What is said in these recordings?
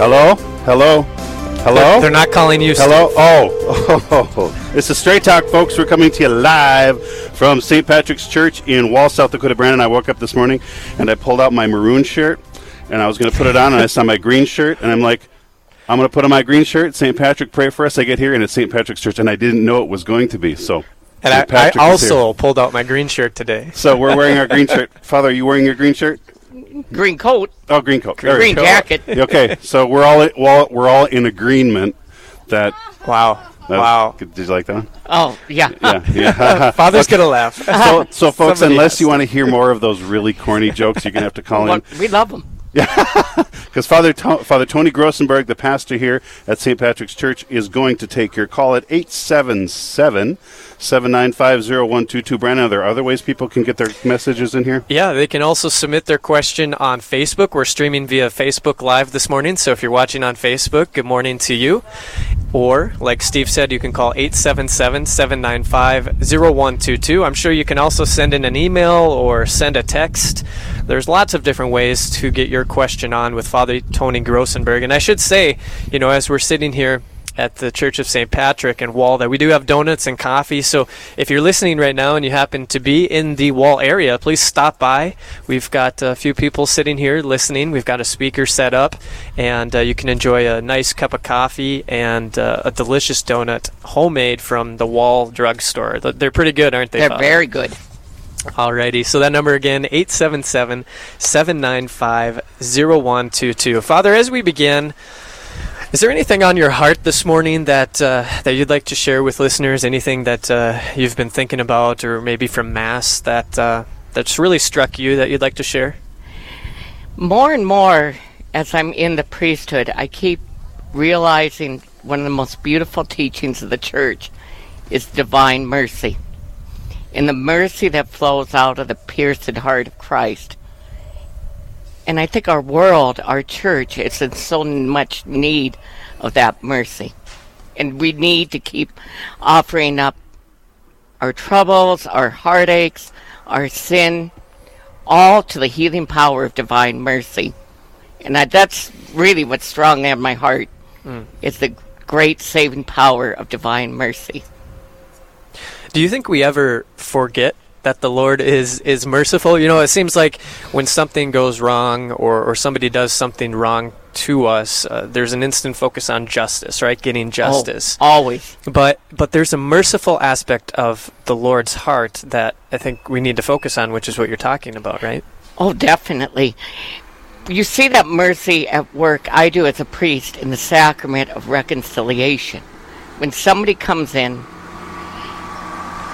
Hello? Hello? Hello? They're not calling you. Hello? Oh. Oh. It's a Straight Talk, folks. We're coming to you live from St. Patrick's Church in Wall, South Dakota. Brandon, I woke up this morning and I pulled out my maroon shirt and I was going to put it on and I saw my green shirt and I'm like, I'm going to put on my green shirt. St. Patrick, pray for us. I get here and it's St. Patrick's Church and I didn't know it was going to be. So, And I, I is also pulled out my green shirt today. So we're wearing our green shirt. Father, are you wearing your green shirt? Green coat, Oh, green coat. There green jacket. Okay, so we're all we're all in agreement that. Wow. that- Wow. Did you like that one? Oh, yeah. Yeah, yeah. Father's gonna laugh. so, so folks, Somebody unless has you want to hear more of those really corny jokes, you're gonna have to call in we love them. Because Father to- Father Tony Grossenberg, the pastor here at St. Patrick's Church, is going to take your call at 877 795 0122. Brandon, are there other ways people can get their messages in here? Yeah, they can also submit their question on Facebook. We're streaming via Facebook Live this morning, so if you're watching on Facebook, good morning to you. Or, like Steve said, you can call 877 795 0122. I'm sure you can also send in an email or send a text. There's lots of different ways to get your question on with Father Tony Grossenberg. And I should say, you know, as we're sitting here, at the Church of St. Patrick in Wall that we do have donuts and coffee. So if you're listening right now and you happen to be in the Wall area, please stop by. We've got a few people sitting here listening. We've got a speaker set up, and uh, you can enjoy a nice cup of coffee and uh, a delicious donut, homemade from the Wall drugstore. Th- They're pretty good, aren't they? They're Father? very good. Alrighty, so that number again, 877 795 0122. Father, as we begin, is there anything on your heart this morning that uh, that you'd like to share with listeners? Anything that uh, you've been thinking about, or maybe from Mass that uh, that's really struck you that you'd like to share? More and more, as I'm in the priesthood, I keep realizing one of the most beautiful teachings of the church is divine mercy. And the mercy that flows out of the pierced heart of Christ. And I think our world, our church, is in so much need of that mercy. And we need to keep offering up our troubles, our heartaches, our sin, all to the healing power of divine mercy. And that, that's really what's strong in my heart. Hmm. Is the great saving power of divine mercy. Do you think we ever forget that the Lord is is merciful? You know, it seems like when something goes wrong or, or somebody does something wrong to us, uh, there's an instant focus on justice, right? Getting justice. Oh, always. But but there's a merciful aspect of the Lord's heart that I think we need to focus on, which is what you're talking about, right? Oh, definitely. You see that mercy at work I do as a priest in the sacrament of reconciliation. When somebody comes in,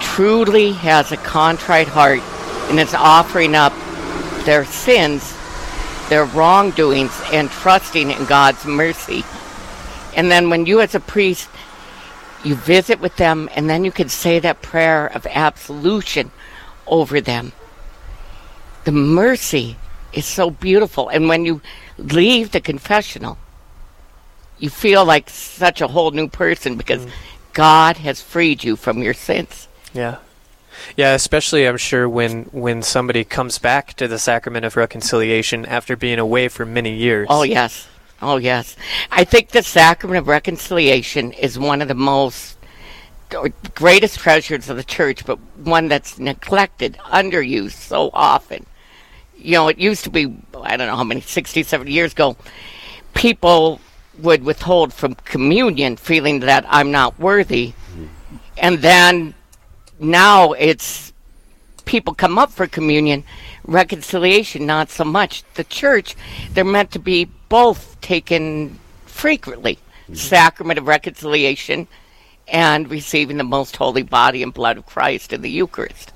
truly has a contrite heart, and is offering up their sins, their wrongdoings, and trusting in God's mercy. And then when you, as a priest, you visit with them, and then you can say that prayer of absolution over them. The mercy is so beautiful. And when you leave the confessional, you feel like such a whole new person because mm. God has freed you from your sins. Yeah. Yeah, especially I'm sure when when somebody comes back to the sacrament of reconciliation after being away for many years. Oh, yes. Oh, yes. I think the sacrament of reconciliation is one of the most uh, greatest treasures of the church, but one that's neglected, underused so often. You know, it used to be, I don't know how many, 60, 70 years ago, people would withhold from communion feeling that I'm not worthy. Hmm. And then now it's people come up for communion, reconciliation, not so much. The church, they're meant to be both taken frequently mm-hmm. sacrament of reconciliation and receiving the most holy body and blood of Christ in the Eucharist.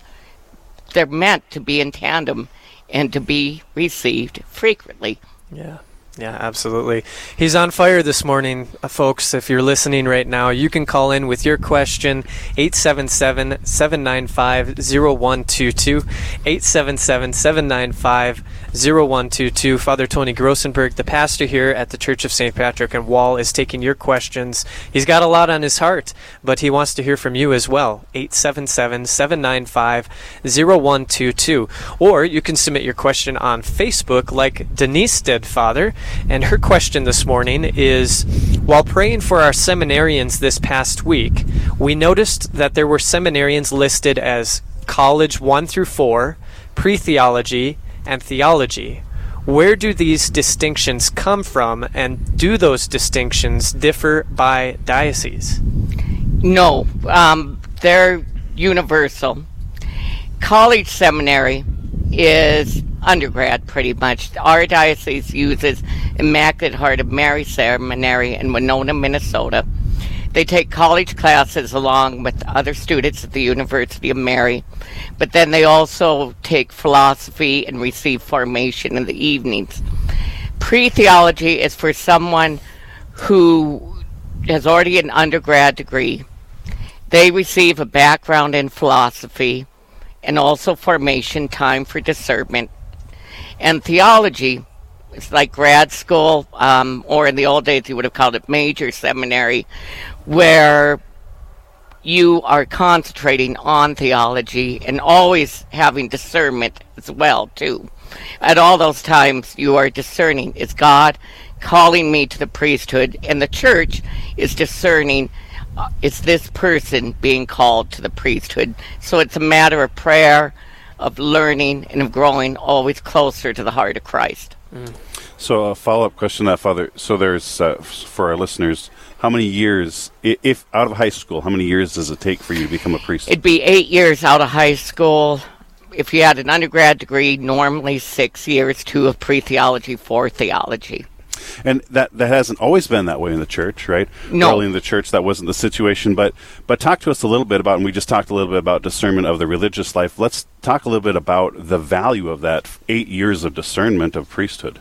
They're meant to be in tandem and to be received frequently. Yeah. Yeah, absolutely. He's on fire this morning, uh, folks. If you're listening right now, you can call in with your question 877 795 0122. 877 795 0122. Father Tony Grossenberg, the pastor here at the Church of St. Patrick and Wall, is taking your questions. He's got a lot on his heart, but he wants to hear from you as well. 877 795 0122. Or you can submit your question on Facebook like Denise did, Father. And her question this morning is While praying for our seminarians this past week, we noticed that there were seminarians listed as college 1 through 4, pre theology, and theology. Where do these distinctions come from, and do those distinctions differ by diocese? No, um, they're universal. College seminary is undergrad pretty much. Our diocese uses Immaculate Heart of Mary Seminary in Winona, Minnesota. They take college classes along with other students at the University of Mary, but then they also take philosophy and receive formation in the evenings. Pre theology is for someone who has already an undergrad degree. They receive a background in philosophy and also formation time for discernment. And theology is like grad school, um, or in the old days you would have called it major seminary, where you are concentrating on theology and always having discernment as well too. At all those times you are discerning is god calling me to the priesthood and the church is discerning uh, is this person being called to the priesthood? So it's a matter of prayer of learning and of growing always closer to the heart of christ So a follow-up question, to that Father. So there's uh, for our listeners, how many years, if out of high school, how many years does it take for you to become a priest? It'd be eight years out of high school. If you had an undergrad degree, normally six years, two of pre theology, four theology. And that that hasn't always been that way in the church, right? No. Early in the church, that wasn't the situation. But but talk to us a little bit about, and we just talked a little bit about discernment of the religious life. Let's talk a little bit about the value of that eight years of discernment of priesthood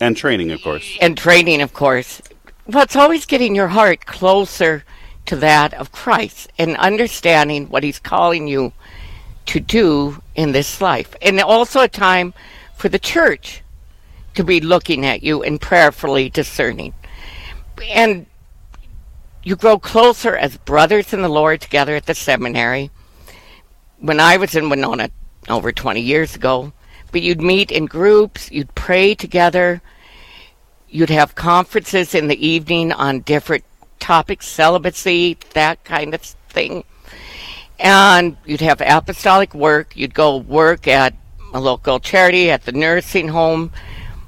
and training, of course. And training, of course. Well, it's always getting your heart closer to that of Christ and understanding what He's calling you to do in this life. And also a time for the church to be looking at you and prayerfully discerning. And you grow closer as brothers in the Lord together at the seminary. When I was in Winona over 20 years ago, but you'd meet in groups, you'd pray together, you'd have conferences in the evening on different topics, celibacy, that kind of thing. And you'd have apostolic work, you'd go work at a local charity, at the nursing home.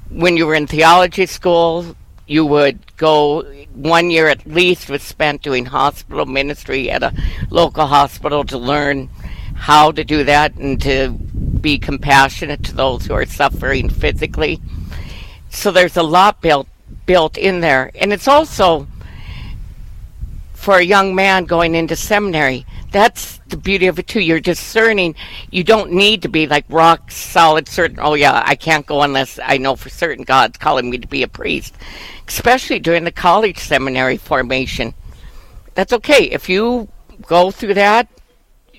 When you were in theology school, you would go one year at least was spent doing hospital ministry at a local hospital to learn how to do that and to be compassionate to those who are suffering physically. So there's a lot built built in there. And it's also for a young man going into seminary. That's the beauty of it too. You're discerning. You don't need to be like rock solid certain. Oh yeah, I can't go unless I know for certain God's calling me to be a priest. Especially during the college seminary formation. That's okay. If you go through that,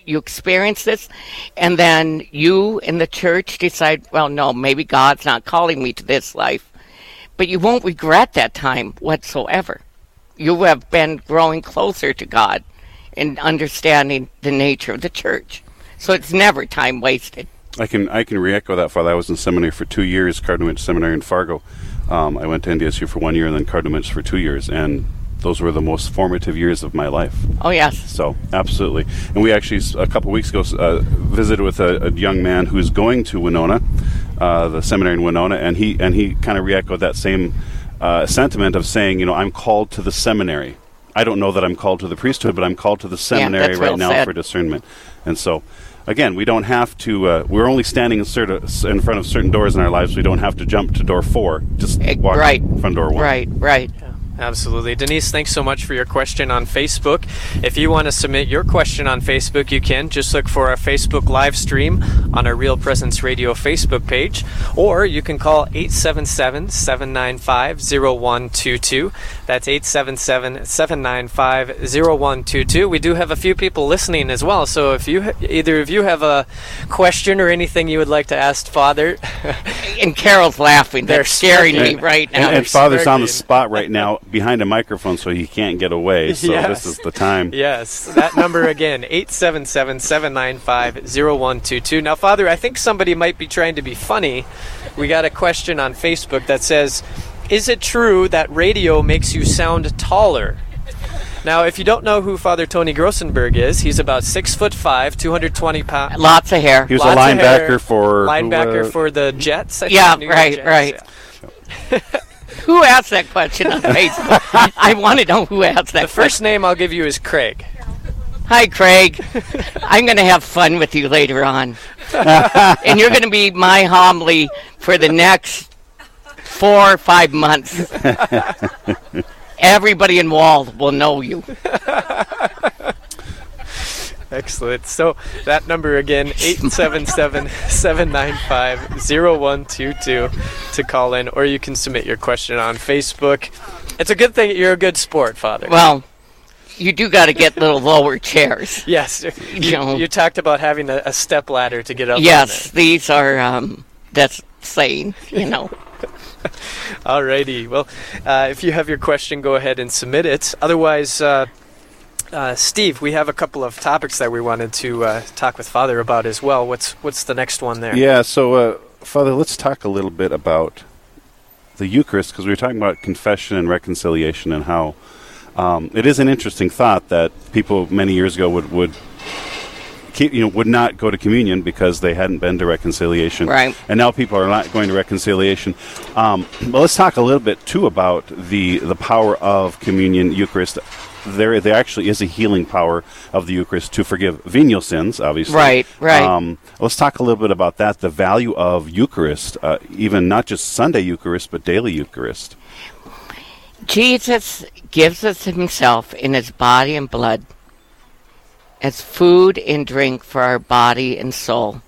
you experience this, and then you in the church decide, well, no, maybe God's not calling me to this life. But you won't regret that time whatsoever you have been growing closer to God and understanding the nature of the church. So it's never time wasted. I can I can re-echo that, Father. I was in seminary for two years, Cardinal Muench Seminary in Fargo. Um, I went to NDSU for one year and then Cardinal Muench for two years, and those were the most formative years of my life. Oh, yes. So absolutely, and we actually a couple weeks ago uh, visited with a, a young man who's going to Winona, uh, the seminary in Winona, and he and he kind of re-echoed that same uh, sentiment of saying, you know, I'm called to the seminary. I don't know that I'm called to the priesthood, but I'm called to the seminary that's right now said. for discernment. And so, again, we don't have to. Uh, we're only standing in, certain, in front of certain doors in our lives. We don't have to jump to door four. Just walk right. front door one. Right, right. Absolutely. Denise, thanks so much for your question on Facebook. If you want to submit your question on Facebook, you can. Just look for our Facebook live stream on our Real Presence Radio Facebook page, or you can call 877 795 0122. That's 877 795 0122. We do have a few people listening as well, so if you either of you have a question or anything you would like to ask Father, And Carol's laughing. They're They're scaring me right now. And, and Father's on the spot right now. Behind a microphone so he can't get away. So Yes. this is the time. Yes, that number again, 877-795-0122. Now, Father, I think somebody might be trying to be funny. We got a question on Facebook that says, is it true that radio makes you sound taller? Now, if you don't know who Father Tony Grossenberg is, he's about six foot five, 220 pounds. Lots of hair. He was Lots a of hair. linebacker for who, linebacker uh, for the Jets. I Yeah, New right, Jets, right. yeah. Who asked that question on Facebook? I want to know who asked that The first name I'll give you is Craig. Hi, Craig. I'm going to have fun with you later on. and you're going to be my homily for the next four or five months. Everybody in Wall will know you. Excellent. So that number again, 877-795-0122 to call in, or you can submit your question on Facebook. It's a good thing you're a good sport, Father. Well, you do got to get little lower chairs. yes. You, know. you talked about having a, a step ladder to get up Yes, these are, um, that's saying, you know. Alrighty. Well, uh, if you have your question, go ahead and submit it. Otherwise, uh, uh, Steve, we have a couple of topics that we wanted to uh, talk with Father about as well. What's what's the next one there? Yeah, so uh, Father, let's talk a little bit about the Eucharist because we were talking about confession and reconciliation and how um, it is an interesting thought that people many years ago would would keep you know would not go to communion because they hadn't been to reconciliation, Right. And now people are not going to reconciliation. Um, but let's talk a little bit too about the the power of communion, Eucharist. There, there actually is a healing power of the Eucharist to forgive venial sins, obviously. Right, right. Um, let's talk a little bit about that. The value of Eucharist, uh, even not just Sunday Eucharist, but daily Eucharist. Jesus gives us himself in his body and blood as food and drink for our body and soul.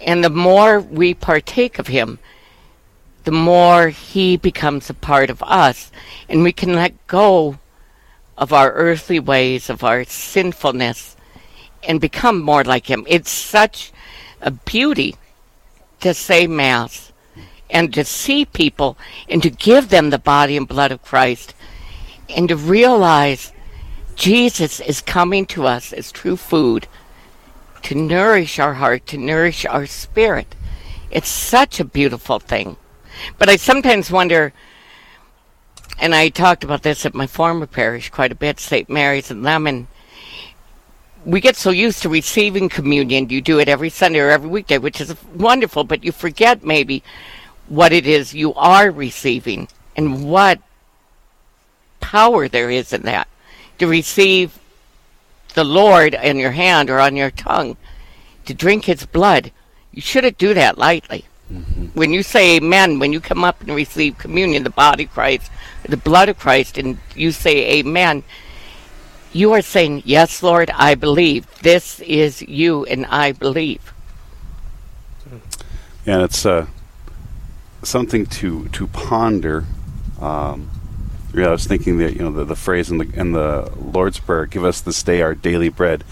And the more we partake of him, the more he becomes a part of us, and we can let go of our earthly ways, of our sinfulness, and become more like him. It's such a beauty to say Mass and to see people and to give them the body and blood of Christ and to realize Jesus is coming to us as true food to nourish our heart, to nourish our spirit. It's such a beautiful thing. But I sometimes wonder, and I talked about this at my former parish quite a bit, St. Mary's and Lemmon. We get so used to receiving communion, you do it every Sunday or every weekday, which is wonderful, but you forget maybe what it is you are receiving and what power there is in that. To receive the Lord in your hand or on your tongue, to drink his blood, you shouldn't do that lightly. When you say amen, when you come up and receive communion, the body of Christ, the blood of Christ, and you say amen, you are saying, Yes, Lord, I believe. This is you, and I believe. And it's uh, something to to ponder. Um, yeah, I was thinking that you know the, the phrase in the in the Lord's Prayer, "Give us this day our daily bread,"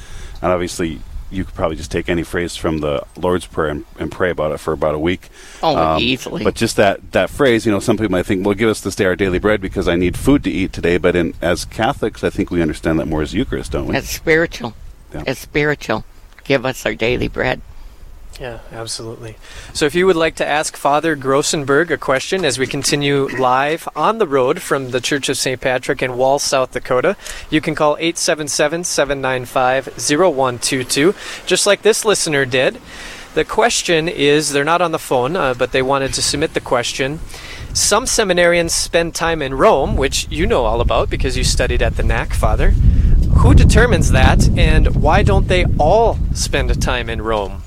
and obviously you could probably just take any phrase from the Lord's Prayer and, and pray about it for about a week. Um, Oh, easily. But just that that phrase, you know, some people might think, "Well, give us this day our daily bread," because I need food to eat today. But in as Catholics, I think we understand that more as Eucharist, don't we? It's spiritual. Yeah. It's spiritual. Give us our daily bread. Yeah, absolutely. So if you would like to ask Father Grossenberg a question as we continue live on the road from the Church of St. Patrick in Wall, South Dakota, you can call 877-795-0122, just like this listener did. The question is, they're not on the phone, uh, but they wanted to submit the question. Some seminarians spend time in Rome, which you know all about because you studied at the NAC, Father. Who determines that, and why don't they all spend time in Rome?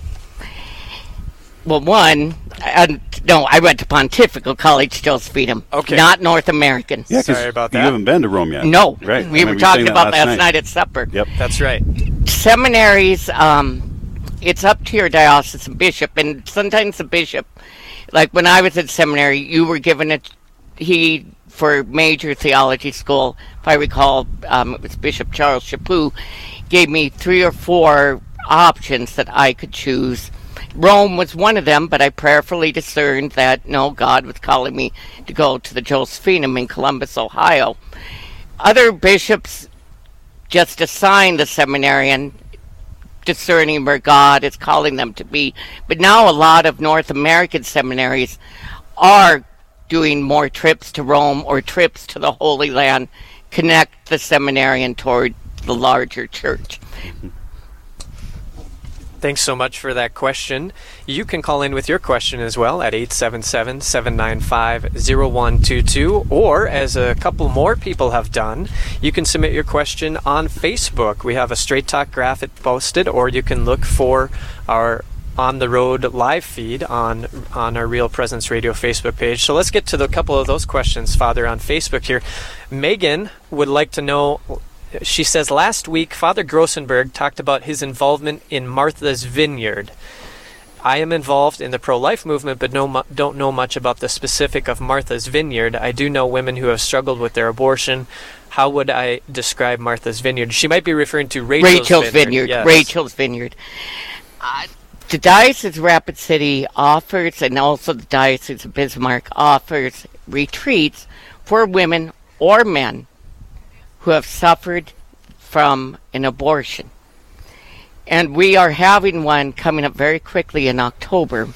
Well, one, I, no, I went to Pontifical College Josephinum. Okay. Not North American. Yeah, Sorry about that. You haven't been to Rome yet. No. right? I We were talking saying that about last night. at supper. Yep. That's right. Seminaries, um, it's up to your diocesan bishop, and sometimes the bishop, like when I was at seminary, you were given a he for major theology school. If I recall, um, it was Bishop Charles Chaput gave me three or four options that I could choose Rome was one of them, but I prayerfully discerned that no, God was calling me to go to the Josephinum in Columbus, Ohio. Other bishops just assign the seminarian discerning where God is calling them to be. But now a lot of North American seminaries are doing more trips to Rome or trips to the Holy Land, connect the seminarian toward the larger church. Mm-hmm. Thanks so much for that question. You can call in with your question as well at 877 795 0122, or as a couple more people have done, you can submit your question on Facebook. We have a Straight Talk graphic posted, or you can look for our on the road live feed on on our Real Presence Radio Facebook page. So let's get to the couple of those questions, Father, on Facebook here. Megan would like to know she says last week Father Grossenberg talked about his involvement in Martha's Vineyard. I am involved in the pro-life movement, but no, don't know much about the specific of Martha's Vineyard. I do know women who have struggled with their abortion. How would I describe Martha's Vineyard? She might be referring to Rachel's, Rachel's Vineyard. Vineyard. yes. Rachel's Vineyard. Uh, the Diocese of Rapid City offers, and also the Diocese of Bismarck offers retreats for women or men who have suffered from an abortion. And we are having one coming up very quickly in October.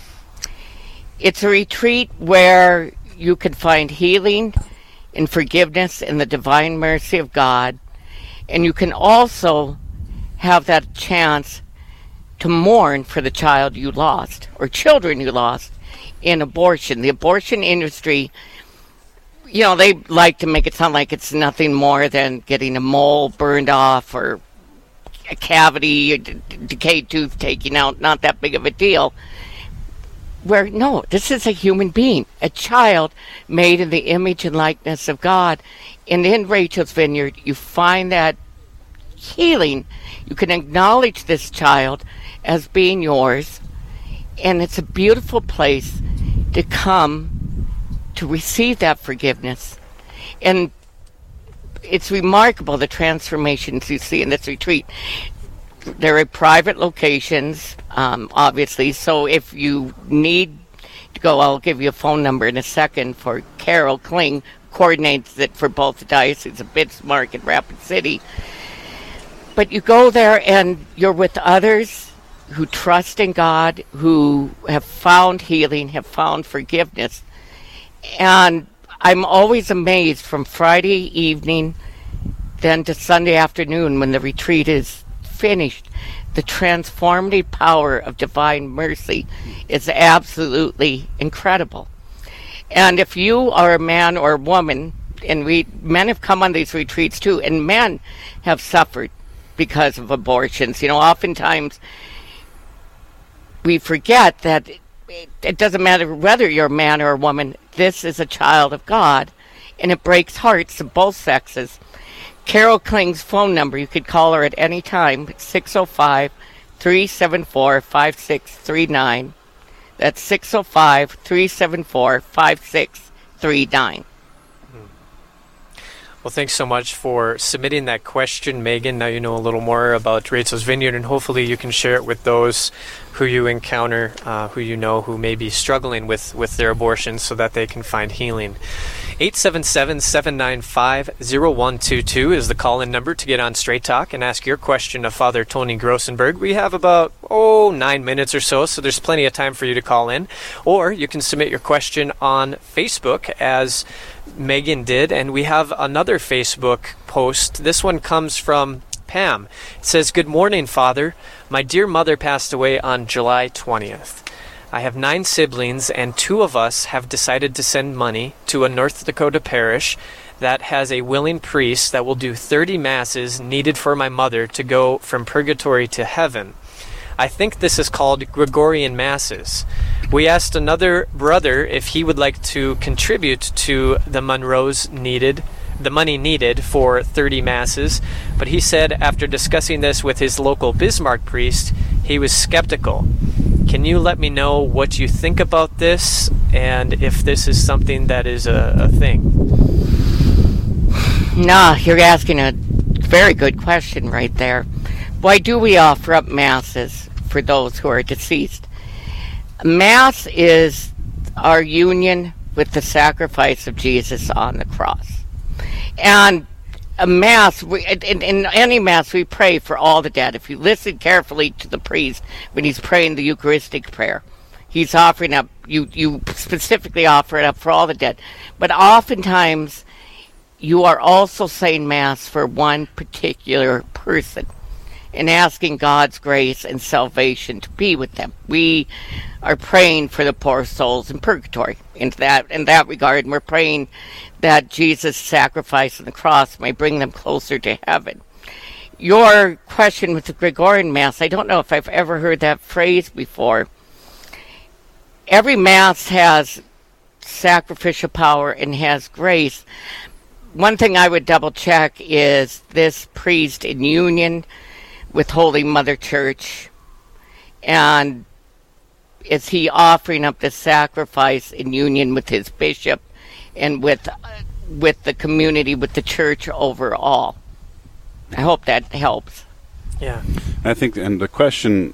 It's a retreat where you can find healing and forgiveness in the divine mercy of God. And you can also have that chance to mourn for the child you lost or children you lost in abortion. The abortion industry you know, they like to make it sound like it's nothing more than getting a mole burned off or a cavity, a d- decayed tooth taken out, not that big of a deal. Where, no, this is a human being, a child made in the image and likeness of God. And in Rachel's Vineyard, you find that healing. You can acknowledge this child as being yours. And it's a beautiful place to come to receive that forgiveness. And it's remarkable the transformations you see in this retreat. They're at private locations, um, obviously. So if you need to go, I'll give you a phone number in a second for Carol Kling, coordinates it for both the Diocese of Bismarck and Rapid City. But you go there and you're with others who trust in God, who have found healing, have found forgiveness. And I'm always amazed from Friday evening then to Sunday afternoon when the retreat is finished. The transformative power of divine mercy is absolutely incredible. And if you are a man or a woman, and we men have come on these retreats too, and men have suffered because of abortions. You know, oftentimes we forget that it, it doesn't matter whether you're a man or a woman. This is a child of God, and it breaks hearts of both sexes. Carol Kling's phone number, you could call her at any time, 605 374 5639. That's 605 374 5639. Well, thanks so much for submitting that question, Megan. Now you know a little more about Rachel's Vineyard, and hopefully you can share it with those who you encounter, uh, who you know who may be struggling with, with their abortion so that they can find healing. 877 795 0122 is the call in number to get on Straight Talk and ask your question of Father Tony Grossenberg. We have about, oh, nine minutes or so, so there's plenty of time for you to call in. Or you can submit your question on Facebook as Megan did, and we have another Facebook post. This one comes from Pam. It says, Good morning, Father. My dear mother passed away on July 20th. I have nine siblings, and two of us have decided to send money to a North Dakota parish that has a willing priest that will do 30 masses needed for my mother to go from purgatory to heaven. I think this is called Gregorian Masses. We asked another brother if he would like to contribute to the Monroes needed the money needed for 30 masses, but he said after discussing this with his local Bismarck priest, he was skeptical. Can you let me know what you think about this and if this is something that is a, a thing? Nah, you're asking a very good question right there. Why do we offer up masses for those who are deceased? Mass is our union with the sacrifice of Jesus on the cross. And a mass, we, in, in any mass, we pray for all the dead. If you listen carefully to the priest when he's praying the Eucharistic prayer, he's offering up, you, you specifically offer it up for all the dead. But oftentimes, you are also saying Mass for one particular person and asking God's grace and salvation to be with them. We are praying for the poor souls in purgatory in that in that regard, and we're praying that Jesus' sacrifice on the cross may bring them closer to heaven. Your question with the Gregorian Mass, I don't know if I've ever heard that phrase before. Every Mass has sacrificial power and has grace. One thing I would double check is this priest in union with Holy Mother Church? And is he offering up the sacrifice in union with his bishop and with with the community, with the church overall? I hope that helps. Yeah. I think, and the question,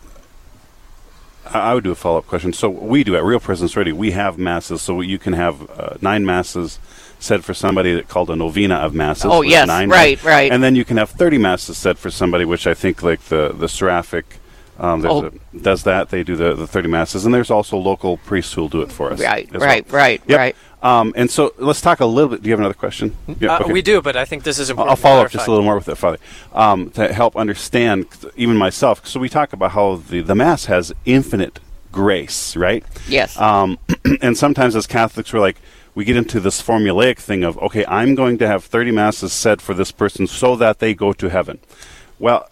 I would do a follow up question. So we do at Real Presence Radio, we have masses, so you can have uh, nine masses said for somebody that called a novena of masses. Oh yes, nine right, right. And then you can have thirty masses said for somebody, which I think like the the Seraphic. Um, Oh. a, does that? They do the, the thirty masses, and there's also local priests who'll do it for us. Right, as right, well. right, Yep. right. Um, and so let's talk a little bit. Do you have another question? Yeah, Uh, okay. We do, but I think this is important. I'll follow up just a little more with it, Father, um, to help understand even myself. So we talk about how the, the Mass has infinite grace, right? Yes. Um, and sometimes as Catholics, we're like, we get into this formulaic thing of, okay, I'm going to have 30 Masses said for this person so that they go to heaven. Well,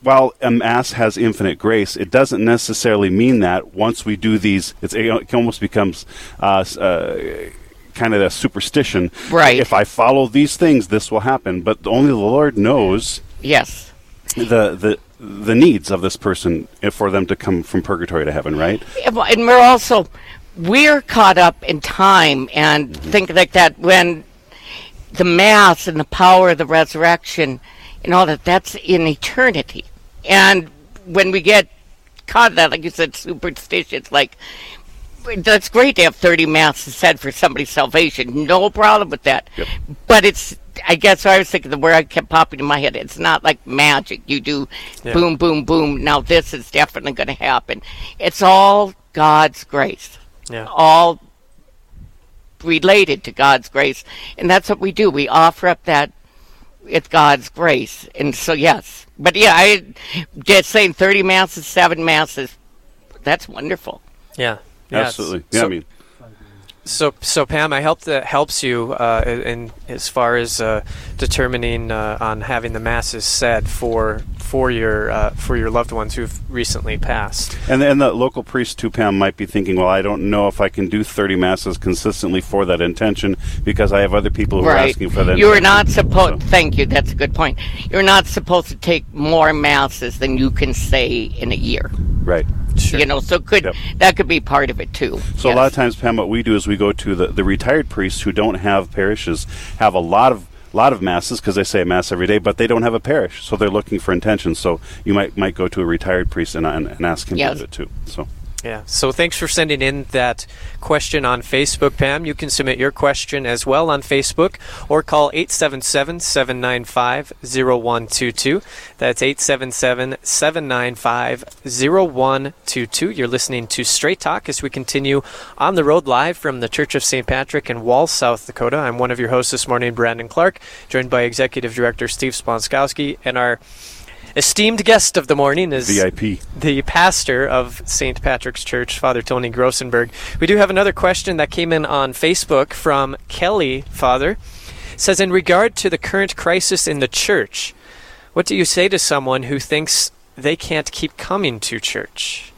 while a mass has infinite grace, it doesn't necessarily mean that once we do these, it's, it almost becomes uh, uh, kind of a superstition. Right. If I follow these things, this will happen. But only the Lord knows yes. the the the needs of this person if for them to come from purgatory to heaven. Right. And we're also we're caught up in time and mm-hmm. think like that when the mass and the power of the resurrection and all that that's in eternity. And when we get caught in that like you said superstitious like that's great to have 30 masses said for somebody's salvation. No problem with that. Yep. but it's i guess i was thinking the word i kept popping in my head it's not like magic. You do Yeah. boom boom boom. Now this is definitely going to happen. It's all god's grace Yeah. all related to God's grace. And that's what we do. We offer up that it's God's grace. And so, yes. But yeah, I just saying 30 masses, seven masses, that's wonderful. Yeah. Yes. Absolutely. Yeah. So, I mean, so, so Pam, I hope that helps you uh, in as far as uh, determining uh, on having the masses said for for your uh, for your loved ones who've recently passed. and and the local priest too, Pam, might be thinking, well, I don't know if I can do 30 masses consistently for that intention because I have other people who are asking for that. You're intention. not supposed, So- thank you, that's a good point. You're not supposed to take more masses than you can say in a year. Right. Sure. You know, so could Yep. that could be part of it too. So a lot of times, Pam, what we do is we go to the, the retired priests who don't have parishes, have a lot of lot of masses because they say a mass every day, but they don't have a parish, so they're looking for intentions. So you might might go to a retired priest and, and, and ask him Yes. to do it too. So Yeah. So thanks for sending in that question on Facebook, Pam. You can submit your question as well on Facebook or call 877 795 0122. That's 877 795 0122. You're listening to Straight Talk as we continue on the road live from the Church of St. Patrick in Wall, South Dakota. I'm one of your hosts this morning, Brandon Clark, joined by Executive Director Steve Sponskowski and our esteemed guest of the morning is VIP. the pastor of St. Patrick's Church, Father Tony Grossenberg. We do have another question that came in on Facebook from Kelly, Father. It says, in regard to the current crisis in the church, what do you say to someone who thinks they can't keep coming to church?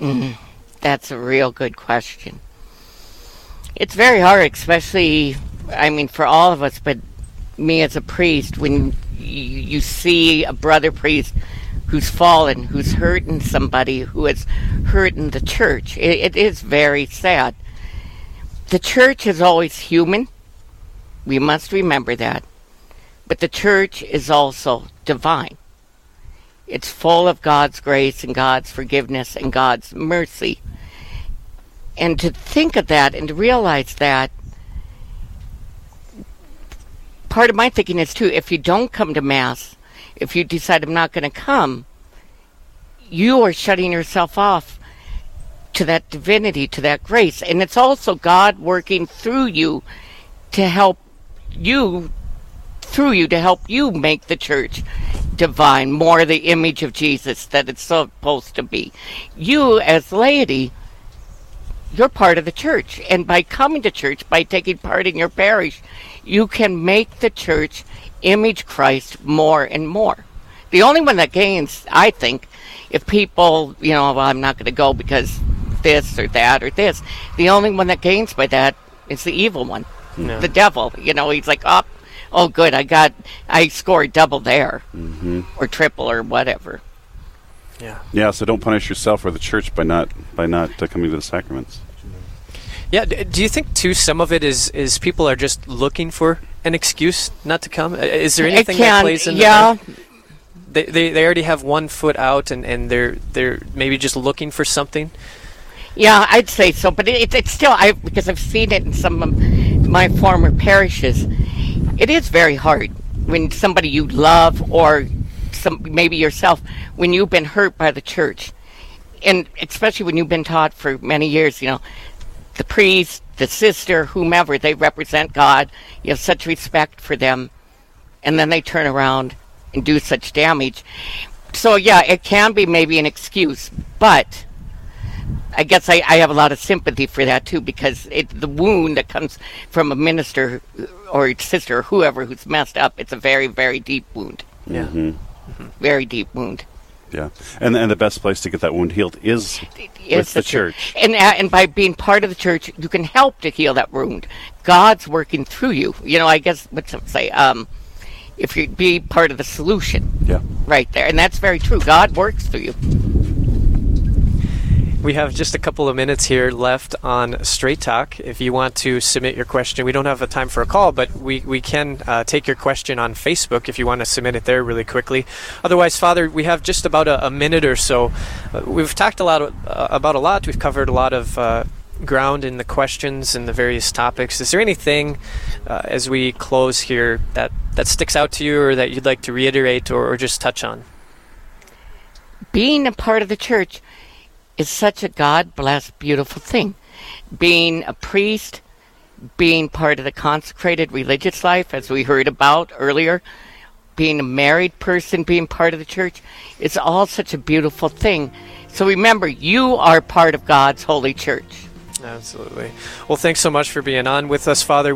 Mm-hmm. That's a real good question. It's very hard, especially, I mean, for all of us, but me as a priest, when you, see a brother priest who's fallen, who's hurting somebody, who is hurting the church, it, it is very sad. The church is always human. We must remember that. But the church is also divine. It's full of God's grace and God's forgiveness and God's mercy. And to think of that and to realize that, part of my thinking is too if you don't come to Mass, if you decide I'm not going to come, you are shutting yourself off to that divinity, to that grace. And it's also God working through you to help you, through you, to help you make the church divine, more the image of Jesus that it's supposed to be. You, as laity, you're part of the church. And by coming to church, by taking part in your parish, you can make the church image Christ more and more. The only one that gains, I think, if people, you know, well, I'm not going to go because this or that or this, the only one that gains by that is the evil one, Yeah. the devil. You know, he's like, oh, oh, good, I got, I scored double there, Mm-hmm. or triple or whatever. Yeah. Yeah, so don't punish yourself or the church by not by not uh, coming to the sacraments. Yeah. d- Do you think too? Some of it is is people are just looking for an excuse not to come. Is there anything that can- plays in? yeah. They, they they already have one foot out and, and they're they're maybe just looking for something. Yeah, I'd say so, but it, it's still I because I've seen it in some of my former parishes. It is very hard when somebody you love or some maybe yourself when you've been hurt by the church, and especially when you've been taught for many years. You know, the priest, the sister, whomever they represent God. You have such respect for them, and then they turn around and do such damage. So yeah, it can be maybe an excuse, but. I guess I, I have a lot of sympathy for that too because it, the wound that comes from a minister or sister or whoever who's messed up, it's a very, very deep wound. Yeah. Mm-hmm. Very deep wound. Yeah, and and the best place to get that wound healed is It's the church. And, uh, and by being part of the church, you can help to heal that wound. God's working through you. You know, I guess, what's it say? Um, if you be part of the solution yeah. right there. And that's very true. God works through you. We have just a couple of minutes here left on Straight Talk. If you want to submit your question, we don't have a time for a call, but we, we can uh, take your question on Facebook if you want to submit it there really quickly. Otherwise, Father, we have just about a, a minute or so. Uh, we've talked a lot of, uh, about a lot. We've covered a lot of uh, ground in the questions and the various topics. Is there anything uh, as we close here that, that sticks out to you or that you'd like to reiterate or, or just touch on? being a part of the church is such a God blessed, beautiful thing. Being a priest, being part of the consecrated religious life, as we heard about earlier, being a married person, being part of the church, is all such a beautiful thing. So remember, you are part of God's holy church. Absolutely. Well, thanks so much for being on with us, Father.